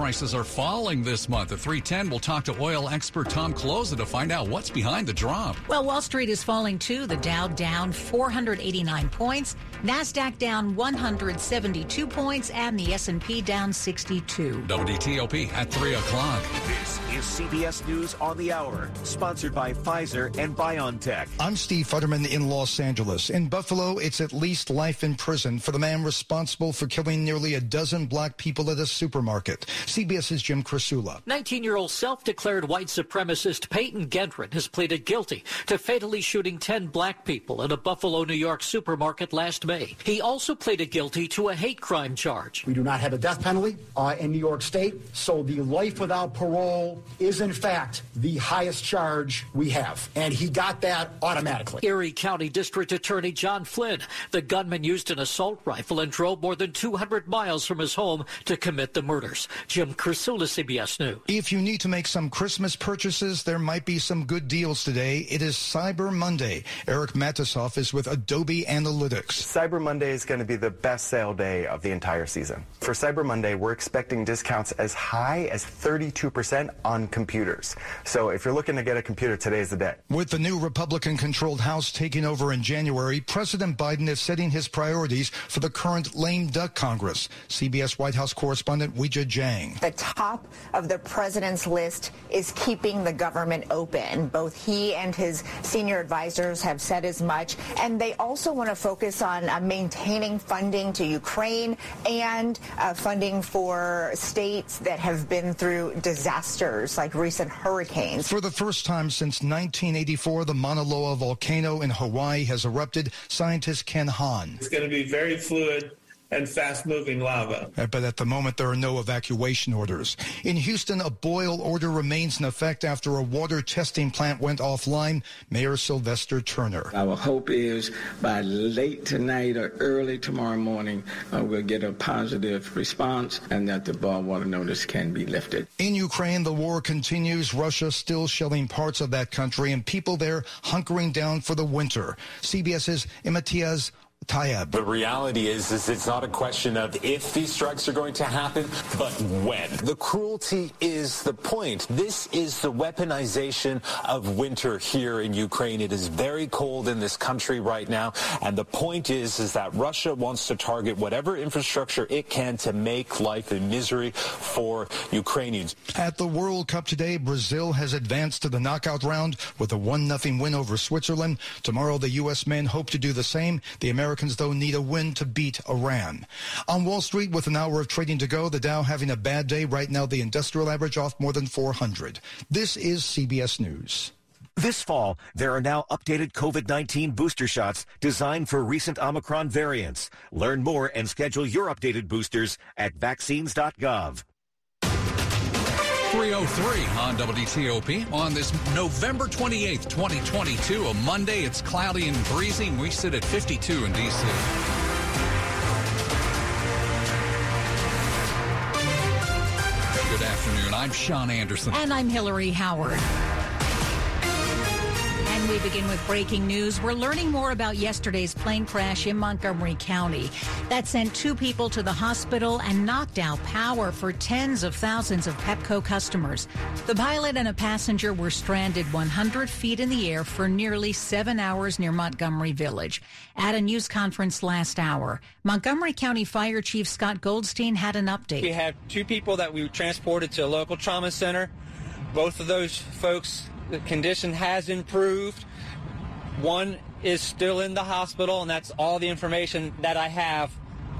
Prices are falling this month. At 310, we'll talk to oil expert Tom Kloza to find out what's behind the drop. Well, Wall Street is falling too. The Dow down 489 points, Nasdaq down 172 points, and the S&P down 62. WTOP at 3 o'clock. This is CBS News on the Hour, sponsored by Pfizer and BioNTech. I'm Steve Futterman in Los Angeles. In Buffalo, it's at least life in prison for the man responsible for killing nearly a dozen black people at a supermarket. CBS's Jim Krasula. 19-year-old self-declared white supremacist Peyton Gendron has pleaded guilty to fatally shooting 10 black people in a Buffalo, New York supermarket last May. He also pleaded guilty to a hate crime charge. We do not have a death penalty uh, in New York State, so the life without parole is in fact the highest charge we have, and he got that automatically. Erie County District Attorney John Flynn, the gunman used an assault rifle and drove more than 200 miles from his home to commit the murders. Jim Krasula, CBS News. If you need to make some Christmas purchases, there might be some good deals today. It is Cyber Monday. Eric Matisoff is with Adobe Analytics. Cyber Monday is going to be the best sale day of the entire season. For Cyber Monday, we're expecting discounts as high as 32% on computers. So if you're looking to get a computer, today is the day. With the new Republican-controlled House taking over in January, President Biden is setting his priorities for the current lame duck Congress. CBS White House correspondent Weijia Jiang. The top of the president's list is keeping the government open. Both he and his senior advisors have said as much, and they also want to focus on uh, maintaining funding to Ukraine and uh, funding for states that have been through disasters like recent hurricanes. For the first time since 1984, the Mauna Loa volcano in Hawaii has erupted. Scientist Ken Hon. It's going to be very fluid and fast moving lava. Uh, But at the moment, there are no evacuation orders. In Houston, a boil order remains in effect after a water testing plant went offline. Mayor Sylvester Turner. Our hope is by late tonight or early tomorrow morning, uh, we'll get a positive response and that the boil water notice can be lifted. In Ukraine, the war continues. Russia still shelling parts of that country and people there hunkering down for the winter. CBS's Imtiaz Tayeb. The reality is, is it's not a question of if these strikes are going to happen, but when. The cruelty is the point. This is the weaponization of winter here in Ukraine. It is very cold in this country right now, and the point is, is that Russia wants to target whatever infrastructure it can to make life a misery for Ukrainians. At the World Cup today, Brazil has advanced to the knockout round with a 1-0 win over Switzerland. Tomorrow, the U.S. men hope to do the same. The Americans, though, need a win to beat Iran. On Wall Street, with an hour of trading to go, the Dow having a bad day. Right now, the industrial average off more than 400. This is CBS News. This fall, there are now updated COVID-19 booster shots designed for recent Omicron variants. Learn more and schedule your updated boosters at vaccines.gov. 303 on WTOP on this November 28th, 2022, a Monday. It's cloudy and breezy, we sit at 52 in D.C. Good afternoon. I'm Sean Anderson. And I'm Hillary Howard. We begin with breaking news. We're learning more about yesterday's plane crash in Montgomery County that sent two people to the hospital and knocked out power for tens of thousands of Pepco customers. The pilot and a passenger were stranded 100 feet in the air for nearly seven hours near Montgomery Village. At a news conference last hour, Montgomery County Fire Chief Scott Goldstein had an update. We have two people that we transported to a local trauma center. Both of those folks, the condition has improved. One is still in the hospital, and that's all the information that I have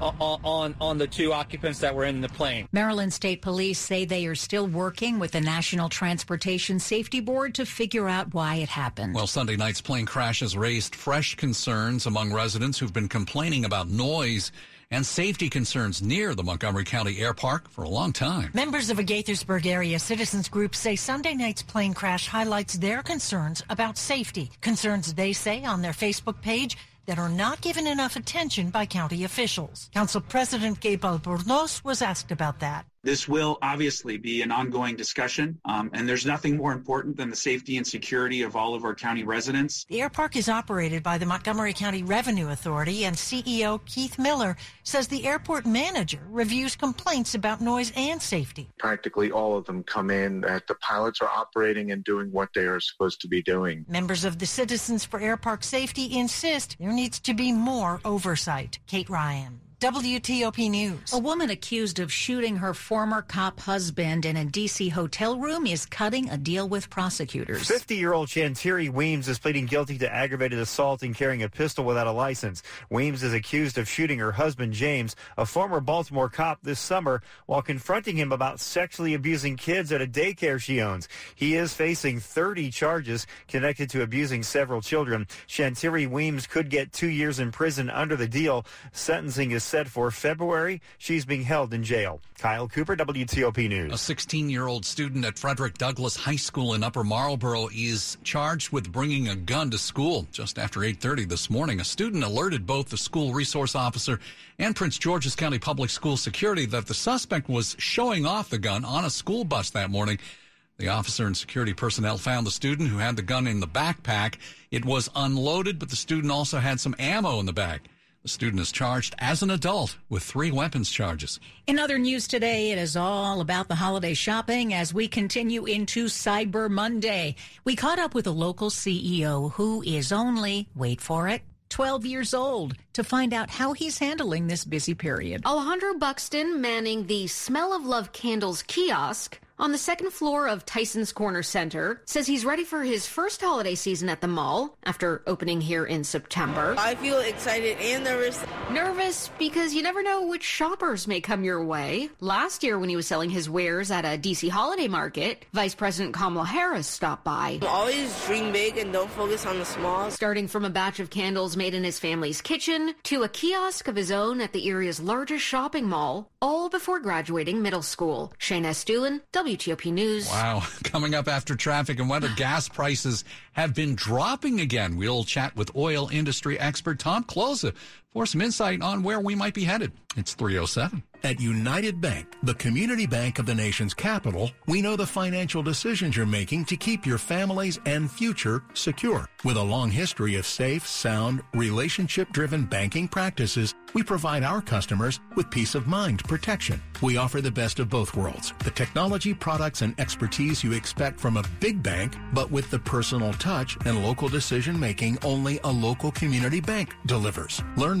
on, on, on the two occupants that were in the plane. Maryland State Police say they are still working with the National Transportation Safety Board to figure out why it happened. Well, Sunday night's plane crash has raised fresh concerns among residents who've been complaining about noise and safety concerns near the Montgomery County Air Park for a long time. Members of a Gaithersburg area citizens group say Sunday night's plane crash highlights their concerns about safety. Concerns they say on their Facebook page that are not given enough attention by county officials. Council President Gabe Albornoz was asked about that. This will obviously be an ongoing discussion, um, and there's nothing more important than the safety and security of all of our county residents. The air park is operated by the Montgomery County Revenue Authority, and CEO Keith Miller says the airport manager reviews complaints about noise and safety. Practically all of them come in that the pilots are operating and doing what they are supposed to be doing. Members of the Citizens for Air Park Safety insist there needs to be more oversight. Kate Ryan. WTOP News. A woman accused of shooting her former cop husband in a D.C. hotel room is cutting a deal with prosecutors. 50 year old Shantiri Weems is pleading guilty to aggravated assault and carrying a pistol without a license. Weems is accused of shooting her husband, James, a former Baltimore cop, this summer while confronting him about sexually abusing kids at a daycare she owns. He is facing 30 charges connected to abusing several children. Shantiri Weems could get two years in prison under the deal. Sentencing is set for February. She's being held in jail. Kyle Cooper, WTOP News. A 16 year old student at Frederick Douglass High School in Upper Marlboro is charged with bringing a gun to school. Just after 8:30 this morning, a student alerted both the school resource officer and Prince George's County Public School security that the suspect was showing off the gun on a school bus that morning. The officer and security personnel found the student who had the gun in the backpack. It was unloaded, but the student also had some ammo in the bag. The student is charged as an adult with three weapons charges. In other news today, it is all about the holiday shopping as we continue into Cyber Monday. We caught up with a local CEO who is only, wait for it, 12 years old to find out how he's handling this busy period. Alejandro Buxton manning the Smell of Love Candles kiosk on the second floor of Tyson's Corner Center says he's ready for his first holiday season at the mall after opening here in September. I feel excited and nervous. Nervous because you never know which shoppers may come your way. Last year, when he was selling his wares at a DC holiday market, Vice President Kamala Harris stopped by. Always dream big and don't focus on the small. Starting from a batch of candles made in his family's kitchen to a kiosk of his own at the area's largest shopping mall, all before graduating middle school. Shayna Estulin, WTOP News. Wow. Coming up after traffic and weather, gas prices have been dropping again. We'll chat with oil industry expert Tom Kloza for some insight on where we might be headed. It's 307. At United Bank, the community bank of the nation's capital, we know the financial decisions you're making to keep your families and future secure. With a long history of safe, sound, relationship-driven banking practices, we provide our customers with peace of mind protection. We offer the best of both worlds, the technology, products, and expertise you expect from a big bank, but with the personal touch and local decision making only a local community bank delivers. Learn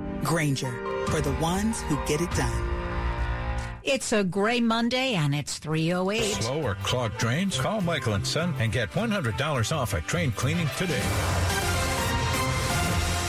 Grainger, for the ones who get it done. It's a gray Monday and it's 308. Slow or clogged drains? Call Michael and Son and get $100 off a drain cleaning today.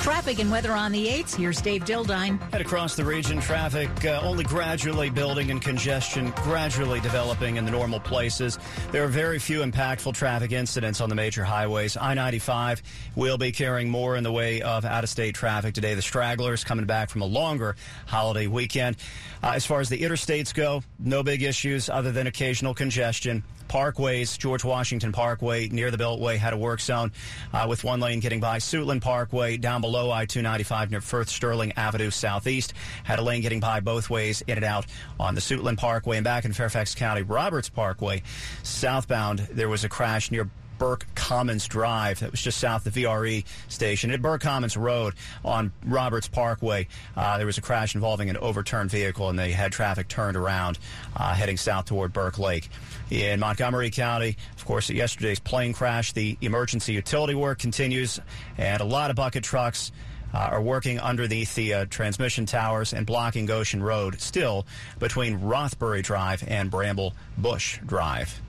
Traffic and weather on the 8th. Here's Dave Dildine. Head across the region, traffic uh, only gradually building and congestion gradually developing in the normal places. There are very few impactful traffic incidents on the major highways. I 95 will be carrying more in the way of out of state traffic today. The stragglers coming back from a longer holiday weekend. Uh, as far as the interstates go, no big issues other than occasional congestion. Parkways, George Washington Parkway near the Beltway had a work zone uh, with one lane getting by. Suitland Parkway down below I 295 near Firth Sterling Avenue Southeast had a lane getting by both ways in and out on the Suitland Parkway and back in Fairfax County. Roberts Parkway southbound, there was a crash near Burke Commons Drive. That was just south of the VRE station. At Burke Commons Road on Roberts Parkway, uh, there was a crash involving an overturned vehicle, and they had traffic turned around uh, heading south toward Burke Lake. In Montgomery County, of course, yesterday's plane crash, the emergency utility work continues, and a lot of bucket trucks. Uh, are working underneath the uh, transmission towers and blocking Goshen Road still between Rothbury Drive and Bramble Bush Drive.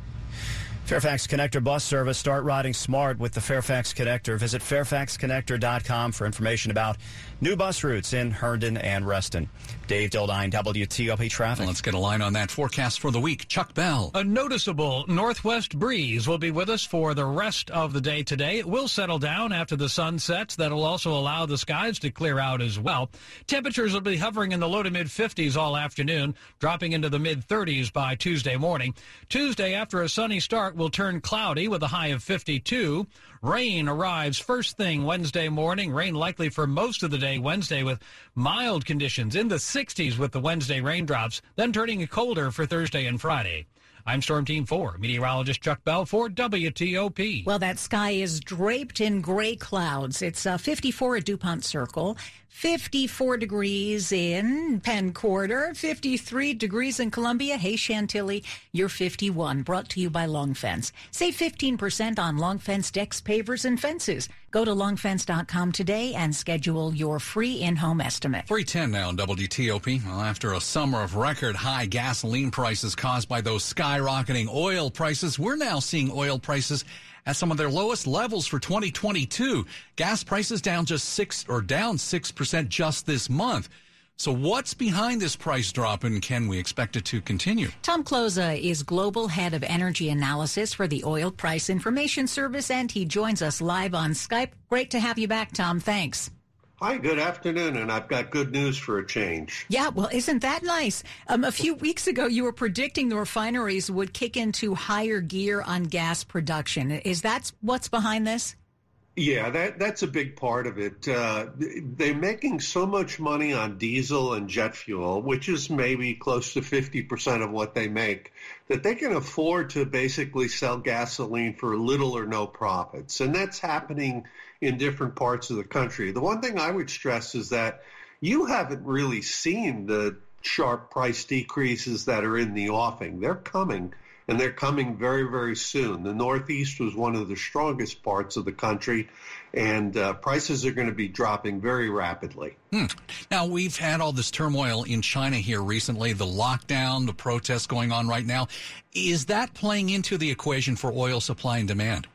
Fairfax Connector bus service. Start riding smart with the Fairfax Connector. Visit fairfaxconnector.com for information about new bus routes in Herndon and Reston. Dave Dildine, WTOP Traffic. Let's get a line on that forecast for the week. Chuck Bell. A noticeable northwest breeze will be with us for the rest of the day today. It will settle down after the sun sets. That'll also allow the skies to clear out as well. Temperatures will be hovering in the low to mid 50s all afternoon, dropping into the mid 30s by Tuesday morning. Tuesday, after a sunny start, will turn cloudy with a high of 52. Rain arrives first thing Wednesday morning. Rain likely for most of the day Wednesday with mild conditions in the 60s with the Wednesday raindrops, then turning colder for Thursday and Friday. I'm Storm Team 4, meteorologist Chuck Bell for WTOP. Well, that sky is draped in gray clouds. It's uh, 54 at DuPont Circle, 54 degrees in Penn Quarter, 53 degrees in Columbia. Hey, Chantilly, you're 51. Brought to you by Long Fence. Save 15% on Long Fence decks, pavers, and fences. Go to longfence.com today and schedule your free in-home estimate. 310 now on WTOP. Well, after a summer of record high gasoline prices caused by those skyrocketing oil prices, we're now seeing oil prices at some of their lowest levels for 2022. Gas prices down just six or down 6% just this month. So what's behind this price drop and can we expect it to continue? Tom Kloza is global head of energy analysis for the Oil Price Information Service and he joins us live on Skype. Great to have you back, Tom. Thanks. Hi, good afternoon, and I've got good news for a change. Yeah, well, isn't that nice? Um, a few weeks ago, you were predicting the refineries would kick into higher gear on gas production. Is that what's behind this? Yeah, that that's a big part of it. Uh, they're making so much money on diesel and jet fuel, which is maybe close to 50% of what they make, that they can afford to basically sell gasoline for little or no profits. And that's happening in different parts of the country. The one thing I would stress is that you haven't really seen the sharp price decreases that are in the offing. They're coming and they're coming very, very soon. The Northeast was one of the strongest parts of the country, and uh, prices are going to be dropping very rapidly. Hmm. Now, we've had all this turmoil in China here recently, the lockdown, the protests going on right now. Is that playing into the equation for oil supply and demand?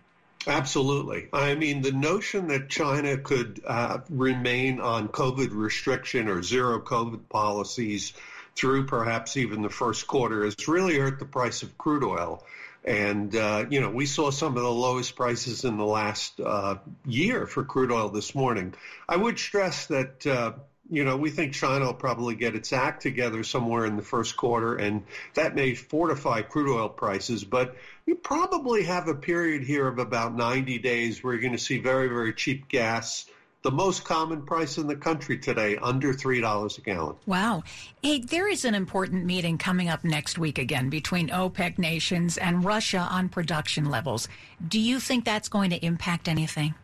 Absolutely. I mean, the notion that China could uh, remain on COVID restriction or zero COVID policies through perhaps even the first quarter has really hurt the price of crude oil. And, uh, you know, we saw some of the lowest prices in the last uh, year for crude oil this morning. I would stress that, uh, you know, we think China will probably get its act together somewhere in the first quarter, and that may fortify crude oil prices. But you probably have a period here of about 90 days where you're going to see very, very cheap gas the most common price in the country today, under $3 a gallon. Wow. Hey, there is an important meeting coming up next week again between OPEC nations and Russia on production levels. Do you think that's going to impact anything?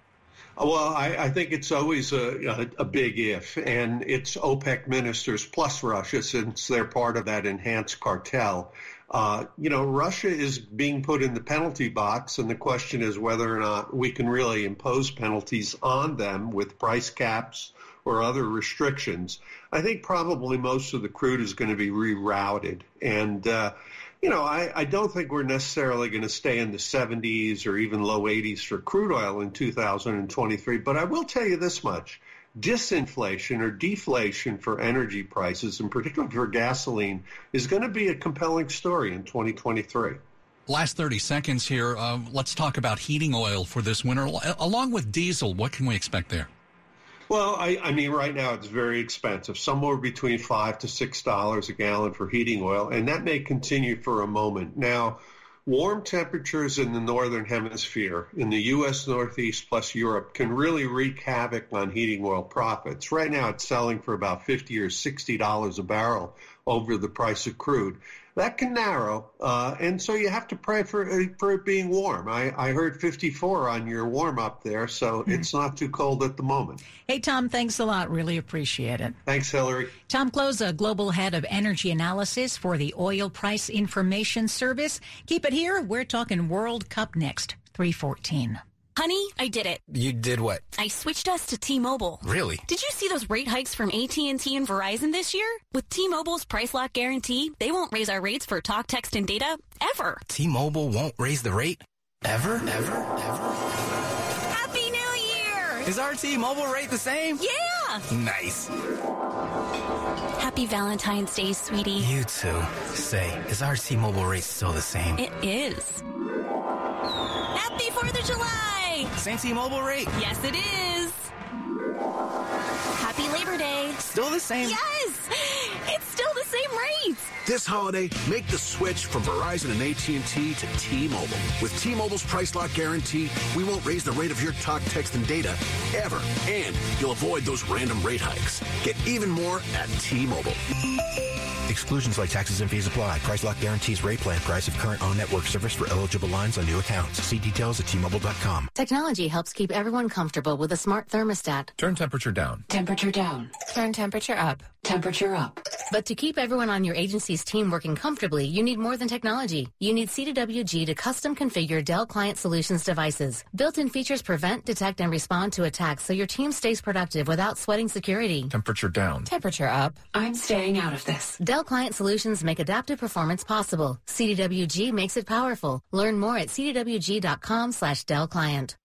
Well, I, I think it's always a, a, a, big if, and it's OPEC ministers plus Russia, since they're part of that enhanced cartel. Uh, you know, Russia is being put in the penalty box, and the question is whether or not we can really impose penalties on them with price caps or other restrictions. I think probably most of the crude is going to be rerouted. And, uh, you know, I, I don't think we're necessarily going to stay in the 70s or even low 80s for crude oil in 2023. But I will tell you this much disinflation or deflation for energy prices, and particularly for gasoline, is going to be a compelling story in 2023. Last 30 seconds here. Uh, let's talk about heating oil for this winter. Along with diesel, what can we expect there? Well, I, I mean, right now it's very expensive, somewhere between five to six dollars a gallon for heating oil, and that may continue for a moment. Now, warm temperatures in the northern hemisphere, in the U.S. Northeast plus Europe, can really wreak havoc on heating oil profits. Right now, it's selling for about 50 or 60 dollars a barrel over the price of crude that can narrow, uh, and so you have to pray for uh, for it being warm. I, I heard 54 on your warm up there, so mm-hmm. it's not too cold at the moment. Hey Tom, thanks a lot. Really appreciate it. Thanks, Hillary. Tom Kloza, global head of energy analysis for the Oil Price Information Service. Keep it here. We're talking World Cup next. 314. Honey, I did it. You did what? I switched us to T-Mobile. Really? Did you see those rate hikes from AT&T and Verizon this year? With T-Mobile's price lock guarantee, they won't raise our rates for talk, text, and data ever. T-Mobile won't raise the rate? Ever? Ever? Ever? Happy New Year! Is our T-Mobile rate the same? Yeah! Nice. Happy Valentine's Day, sweetie. You too. Say, is our T-Mobile rate still the same? It is. Happy 4th of July! Same T-Mobile rate? Yes, it is. Happy Labor Day. Still the same? Yes! It's still the same rate. This holiday, make the switch from Verizon and AT&T to T-Mobile. With T-Mobile's price lock guarantee, we won't raise the rate of your talk, text, and data ever. And you'll avoid those random rate hikes. Get even more at T-Mobile. Exclusions like taxes and fees apply. Price lock guarantees rate plan price of current on network service for eligible lines on new accounts. See details at T-Mobile.com. Technology helps keep everyone comfortable with a smart thermostat. Turn temperature down. Temperature down. Turn temperature up. Temperature up. But to keep everyone on your agency's team working comfortably, you need more than technology. You need CDWG to custom configure Dell Client Solutions devices. Built-in features prevent, detect, and respond to attacks so your team stays productive without sweating security. Temperature down. Temperature up. I'm staying out of this. Dell Client Solutions make adaptive performance possible. CDWG makes it powerful. Learn more at cdwg.com slash Dell Client.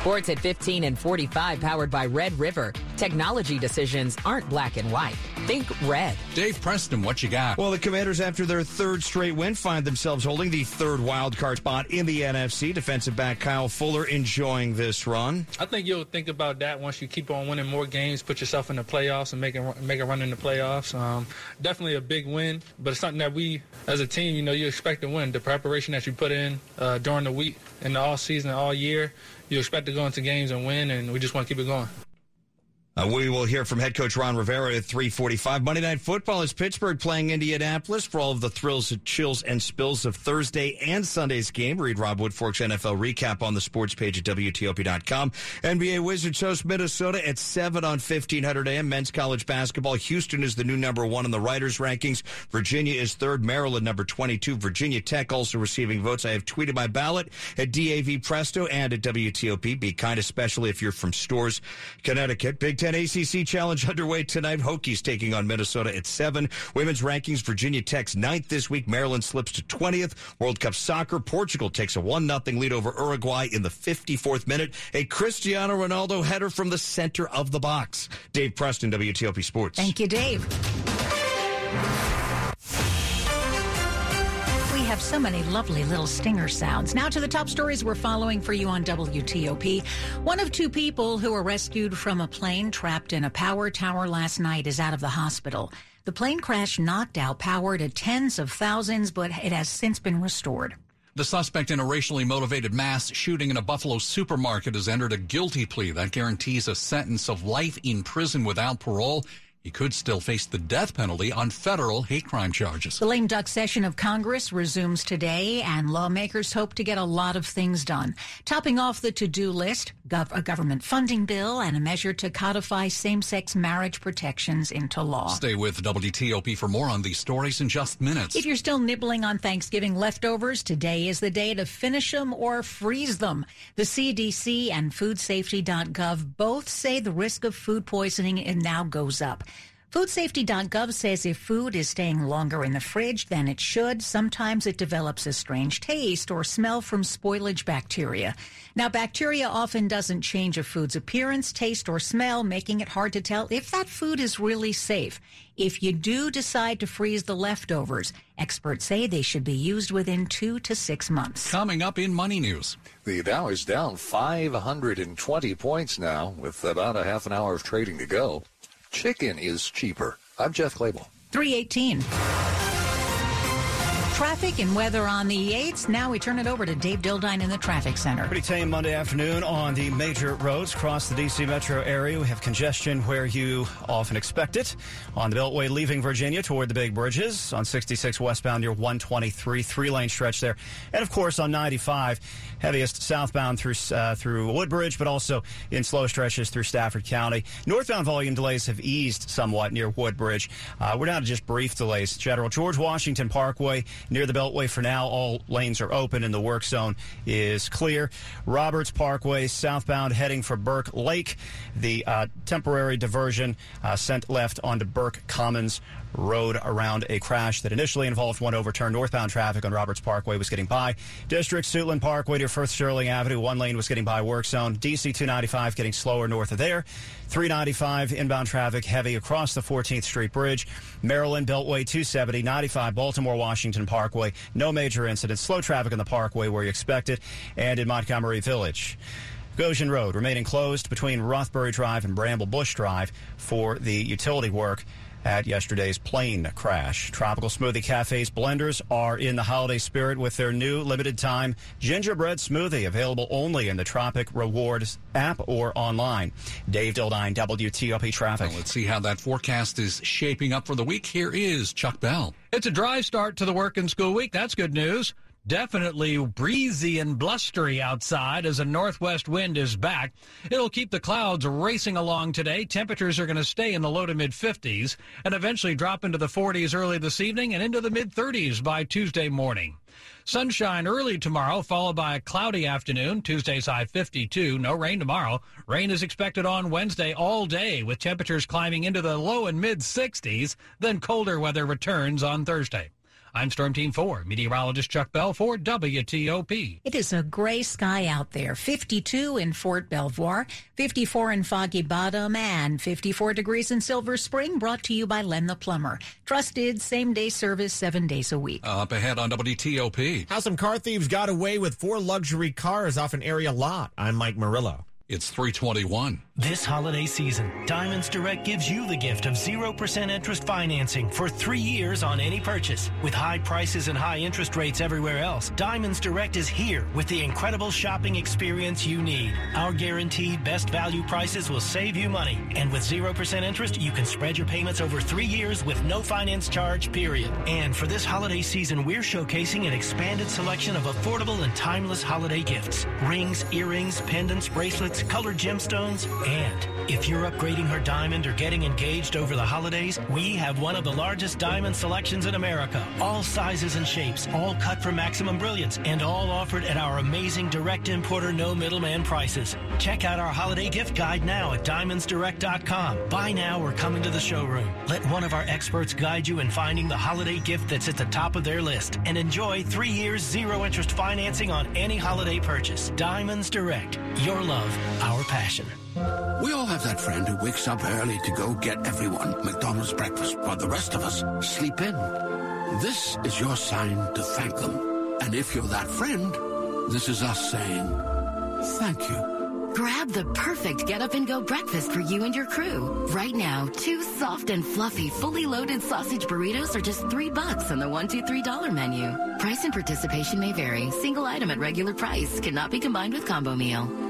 Sports at 15 and 45 powered by Red River. Technology decisions aren't black and white. Think red. Dave Preston, what you got? Well, the Commanders, after their third straight win, find themselves holding the third wild card spot in the NFC. Defensive back Kyle Fuller enjoying this run. I think you'll think about that once you keep on winning more games, put yourself in the playoffs, and make a, make a run in the playoffs. Um, definitely a big win, but it's something that we, as a team, you know, you expect to win. The preparation that you put in uh, during the week, in the all season, all year, you expect to go into games and win, and we just want to keep it going. Uh, we will hear from head coach Ron Rivera at 345. Monday Night Football is Pittsburgh playing Indianapolis for all of the thrills, and chills, and spills of Thursday and Sunday's game. Read Rob Woodfork's NFL recap on the sports page at WTOP.com. NBA Wizards host Minnesota at 7 on 1500 AM. Men's college basketball. Houston is the new number one in the writers' rankings. Virginia is third. Maryland number 22. Virginia Tech also receiving votes. I have tweeted my ballot at DAV Presto and at WTOP. Be kind, especially if you're from Storrs, Connecticut. Big Ten ACC Challenge underway tonight. Hokies taking on Minnesota at 7. Women's rankings, Virginia Tech's ninth this week. Maryland slips to 20th. World Cup soccer, Portugal takes a 1-0 lead over Uruguay in the 54th minute. A Cristiano Ronaldo header from the center of the box. Dave Preston, WTOP Sports. Thank you, Dave. Have so many lovely little stinger sounds. Now to the top stories we're following for you on WTOP. One of two people who were rescued from a plane trapped in a power tower last night is out of the hospital. The plane crash knocked out power to tens of thousands, but it has since been restored. The suspect in a racially motivated mass shooting in a Buffalo supermarket has entered a guilty plea that guarantees a sentence of life in prison without parole. He could still face the death penalty on federal hate crime charges. The lame duck session of Congress resumes today, and lawmakers hope to get a lot of things done. Topping off the to do list, gov- a government funding bill and a measure to codify same sex marriage protections into law. Stay with WTOP for more on these stories in just minutes. If you're still nibbling on Thanksgiving leftovers, today is the day to finish them or freeze them. The CDC and FoodSafety.gov both say the risk of food poisoning now goes up. FoodSafety.gov says if food is staying longer in the fridge than it should, sometimes it develops a strange taste or smell from spoilage bacteria. Now, bacteria often doesn't change a food's appearance, taste, or smell, making it hard to tell if that food is really safe. If you do decide to freeze the leftovers, experts say they should be used within two to six months. Coming up in Money News. The Dow is down 520 points now with about a half an hour of trading to go. Chicken is cheaper. I'm Jeff Clabaugh. 318. Traffic and weather on the 8th. Now we turn it over to Dave Dildine in the traffic center. Pretty tame Monday afternoon on the major roads across the D.C. metro area. We have congestion where you often expect it. On the Beltway leaving Virginia toward the big bridges. On 66 westbound near 123, three lane stretch there. And of course on 95, heaviest southbound through uh, through Woodbridge, but also in slow stretches through Stafford County. Northbound volume delays have eased somewhat near Woodbridge. Uh, we're down to just brief delays. General George Washington Parkway near the Beltway for now. All lanes are open and the work zone is clear. Roberts Parkway southbound heading for Burke Lake. The uh, temporary diversion uh, sent left onto Burke Commons Road around a crash that initially involved one overturned northbound traffic on Roberts Parkway was getting by. District Suitland Parkway to Firth Sterling Avenue, one lane was getting by work zone. DC 295 getting slower north of there. 395 inbound traffic heavy across the 14th Street Bridge. Maryland Beltway 270, 95 Baltimore Washington Parkway. No major incidents. Slow traffic on the Parkway where you expect it. And in Montgomery Village. Goshen Road remaining closed between Rothbury Drive and Bramble Bush Drive for the utility work at yesterday's plane crash. Tropical Smoothie Cafe's blenders are in the holiday spirit with their new limited time gingerbread smoothie available only in the Tropic Rewards app or online. Dave Dildine, WTOP Traffic. Well, let's see how that forecast is shaping up for the week. Here is Chuck Bell. It's a dry start to the work and school week. That's good news. Definitely breezy and blustery outside as a northwest wind is back. It'll keep the clouds racing along today. Temperatures are going to stay in the low to mid 50s and eventually drop into the 40s early this evening and into the mid 30s by Tuesday morning. Sunshine early tomorrow, followed by a cloudy afternoon. Tuesday's high 52. No rain tomorrow. Rain is expected on Wednesday all day, with temperatures climbing into the low and mid 60s. Then colder weather returns on Thursday. I'm Storm Team 4, meteorologist Chuck Bell for WTOP. It is a gray sky out there. 52 in Fort Belvoir, 54 in Foggy Bottom, and 54 degrees in Silver Spring, brought to you by Len the Plumber. Trusted same day service seven days a week. Up ahead on WTOP. How some car thieves got away with four luxury cars off an area lot. I'm Mike Murillo. It's 321. This holiday season, Diamonds Direct gives you the gift of 0% interest financing for three years on any purchase. With high prices and high interest rates everywhere else, Diamonds Direct is here with the incredible shopping experience you need. Our guaranteed best value prices will save you money. And with 0% interest, you can spread your payments over three years with no finance charge, period. And for this holiday season, we're showcasing an expanded selection of affordable and timeless holiday gifts. Rings, earrings, pendants, bracelets, colored gemstones, and if you're upgrading her diamond or getting engaged over the holidays, we have one of the largest diamond selections in America. All sizes and shapes, all cut for maximum brilliance, and all offered at our amazing direct importer, no middleman prices. Check out our holiday gift guide now at diamondsdirect.com. Buy now or come into the showroom. Let one of our experts guide you in finding the holiday gift that's at the top of their list and enjoy three years zero interest financing on any holiday purchase. Diamonds Direct. Your love, our passion. We all have that friend who wakes up early to go get everyone McDonald's breakfast while the rest of us sleep in. This is your sign to thank them. And if you're that friend, this is us saying thank you. Grab the perfect get up and go breakfast for you and your crew. Right now, two soft and fluffy, fully loaded sausage burritos are just three bucks on the one, two, three dollar menu. Price and participation may vary. Single item at regular price cannot be combined with combo meal.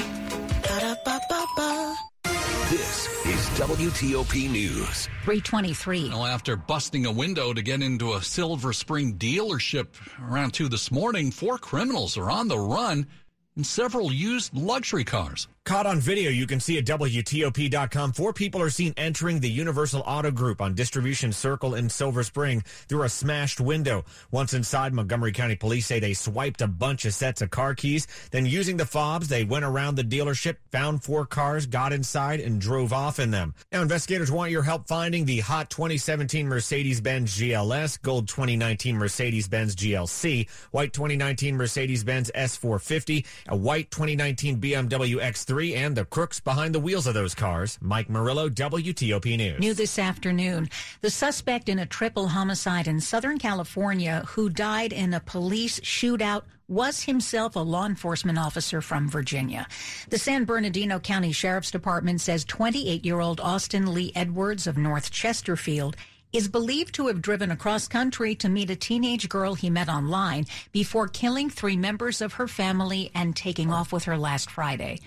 Ba-da-ba-ba-ba. This is WTOP News. 323. Well, after busting a window to get into a Silver Spring dealership around 2 this morning, four criminals are on the run in several used luxury cars. Caught on video, you can see at WTOP.com. Four people are seen entering the Universal Auto Group on Distribution Circle in Silver Spring through a smashed window. Once inside, Montgomery County Police say they swiped a bunch of sets of car keys. Then, using the fobs, they went around the dealership, found four cars, got inside, and drove off in them. Now, investigators want your help finding the hot 2017 Mercedes Benz GLS, gold 2019 Mercedes Benz GLC, white 2019 Mercedes Benz S450, a white 2019 BMW X3 and the crooks behind the wheels of those cars. Mike Murillo, WTOP News. New this afternoon. The suspect in a triple homicide in Southern California who died in a police shootout was himself a law enforcement officer from Virginia. The San Bernardino County Sheriff's Department says 28 year old Austin Lee Edwards of North Chesterfield is believed to have driven across country to meet a teenage girl he met online before killing three members of her family and taking off with her last Friday.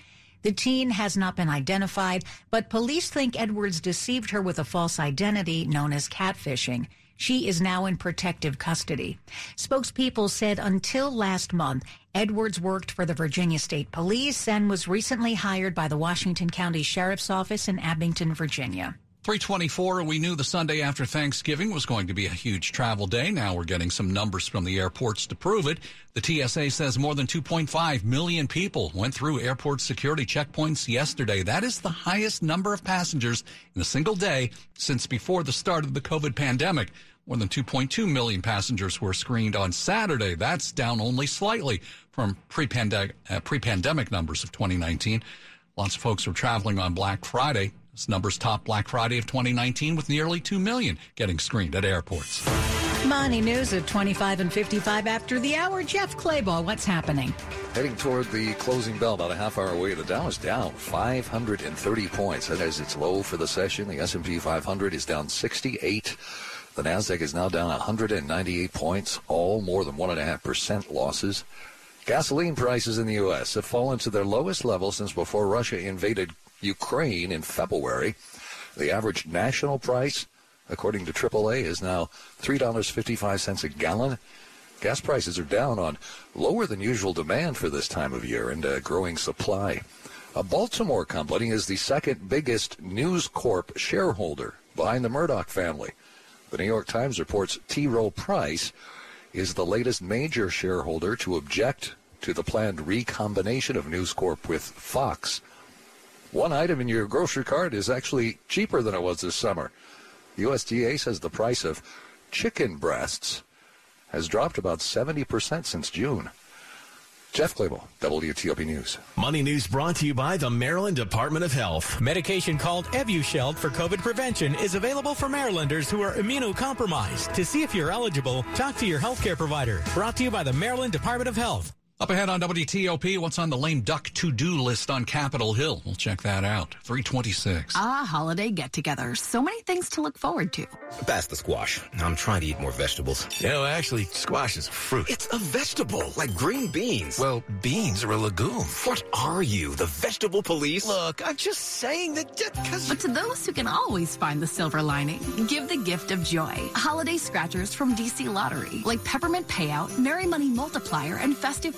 The teen has not been identified, but police think Edwards deceived her with a false identity known as catfishing. She is now in protective custody. Spokespeople said until last month, Edwards worked for the Virginia State Police and was recently hired by the Washington County Sheriff's Office in Abingdon, Virginia. 324, we knew the Sunday after Thanksgiving was going to be a huge travel day. Now we're getting some numbers from the airports to prove it. The TSA says more than 2.5 million people went through airport security checkpoints yesterday. That is the highest number of passengers in a single day since before the start of the COVID pandemic. More than 2.2 million passengers were screened on Saturday. That's down only slightly from pre-pandemic, uh, pre-pandemic numbers of 2019. Lots of folks were traveling on Black Friday. This numbers top Black Friday of 2019 with nearly 2 million getting screened at airports. Money news at 25 and 55 after the hour. Jeff Clabaugh, what's happening? Heading toward the closing bell, about a half hour away. The Dow is down 530 points. That is its low for the session. The S&P 500 is down 68. The Nasdaq is now down 198 points, all more than one and a half percent losses. Gasoline prices in the U.S. have fallen to their lowest level since before Russia invaded Ukraine in February. The average national price, according to AAA, is now $3.55 a gallon. Gas prices are down on lower than usual demand for this time of year and a growing supply. A Baltimore company is the second biggest News Corp shareholder behind the Murdoch family. The New York Times reports T. Rowe Price is the latest major shareholder to object to the planned recombination of News Corp with Fox. One item in your grocery cart is actually cheaper than it was this summer. The USDA says the price of chicken breasts has dropped about 70% since June. Jeff Clabaugh, WTOP News. Money News brought to you by the Maryland Department of Health. Medication called Evusheld for COVID prevention is available for Marylanders who are immunocompromised. To see if you're eligible, talk to your healthcare provider. Brought to you by the Maryland Department of Health. Up ahead on WTOP, what's on the lame duck to-do list on Capitol Hill? We'll check that out. 326. Ah, holiday get-together. So many things to look forward to. Pass the squash. I'm trying to eat more vegetables. No, actually, squash is a fruit. It's a vegetable, like green beans. Well, beans are a legume. What are you, the vegetable police? Look, I'm just saying that because... But to those who can always find the silver lining, give the gift of joy. Holiday scratchers from DC Lottery, like Peppermint Payout, Merry Money Multiplier, and Festive